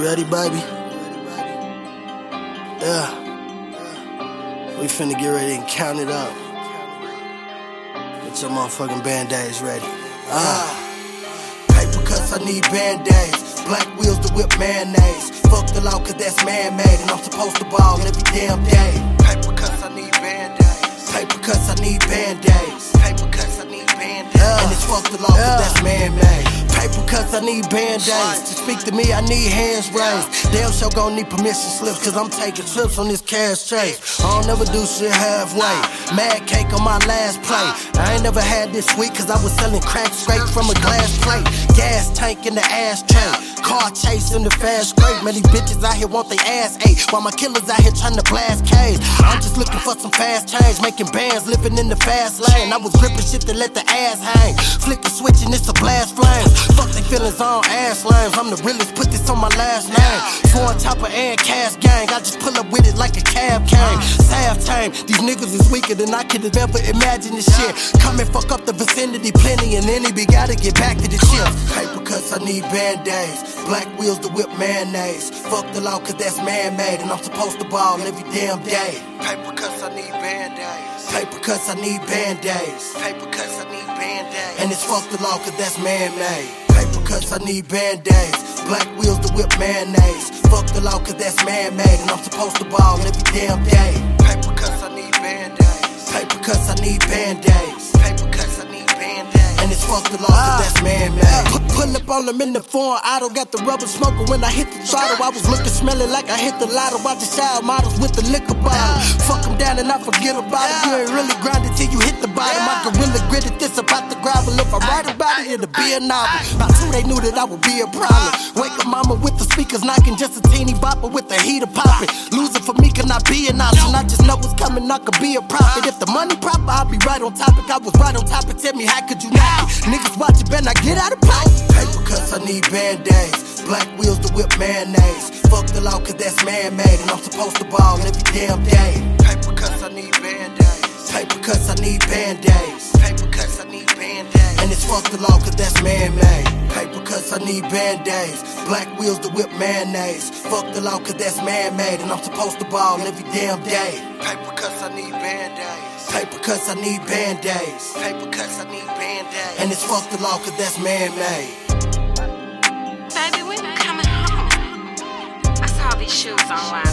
You ready, baby? Yeah. We finna get ready and count it up. Get your motherfucking band-aids ready. Ah. Paper cuts, I need band-aids. Black wheels to whip mayonnaise. Fuck the law, cause that's man-made. And I'm supposed to ball every damn day. Paper cuts, I need band-aids. Paper cuts, I need band-aids. Paper cuts, I need band-aids. And it's fuck the law, cause that's man-made. Paper cuts, I need band-aids. To speak to me, I need hands raised. Damn sure gon' need permission slips, cause I'm taking trips on this cash chase. I don't never do shit halfway. Mad cake on my last plate. I ain't never had this sweet, cause I was selling crack straight from a glass plate. Gas tank in the ashtray. Car chasing the fast straight. Man, these bitches out here want they ass ate. While my killers out here trying to blast K's. I'm just looking for some fast change. Making bands, living in the fast lane. I was gripping shit to let the ass hang. Flick the switch feelings on ass lames. I'm the realest, put this on my last name. Foreign chopper and cash gang. I just pull up with it like a cab came. Salve tame. These niggas is weaker than I could have ever imagined this shit. Come and fuck up the vicinity, plenty and any be gotta get back to the chips. Paper cuts, I need band-aids. Black wheels to whip mayonnaise. Fuck the law, cause that's man-made. And I'm supposed to ball every damn day. Paper cuts, I need band-aids. Paper cuts, I need band-aids. Paper cuts, I need band-aids. And it's fuck the law, cause that's man-made. Paper cuts, I need band-aids. Black wheels to whip mayonnaise. Fuck the law, cause that's man-made. And I'm supposed to ball every damn day. Paper cuts, I need band-aids. Paper cuts, I need band-aids. Paper cuts, I need band-aids. And it's fuck the law, cause that's ah. man-made. Put, pull up on them in the foreign auto. Got the rubber smoker when I hit the throttle. I was looking smelling like I hit the lotto. Watch the child models with the liquor bottle. Ah. Fuck them down and I forget about it. You ain't really grinding till you hit the bottom. I gorilla gritted this about the gravel. If I write about it, it'll be a novel. About two, they knew that I would be a problem. Wake up mama with the speakers knocking, just a teeny bopper with the heater popping. Losing for me cannot be an option. I just know what's coming, I could be a profit. If the money proper, I'll be right on topic. I was right on topic. Tell me, how could you not? Niggas watching, better not get out of pocket. Paper cuts, I need band-aids. Black wheels to whip mayonnaise. Fuck the law, cause that's man-made. And I'm supposed to ball every damn day. Paper cuts, I need band-aids. Paper cuts, I need band-aids. Fuck the law, cause that's man-made. Paper cuts, I need band-aids. Black wheels to whip mayonnaise. Fuck the law, cause that's man-made. And I'm supposed to ball every damn day. Paper cuts, I need band-aids. Paper cuts, I need band-aids. Paper cuts, I need band-aids. And it's fuck the law, cause that's man-made. Baby, when you coming home? I saw these shoes online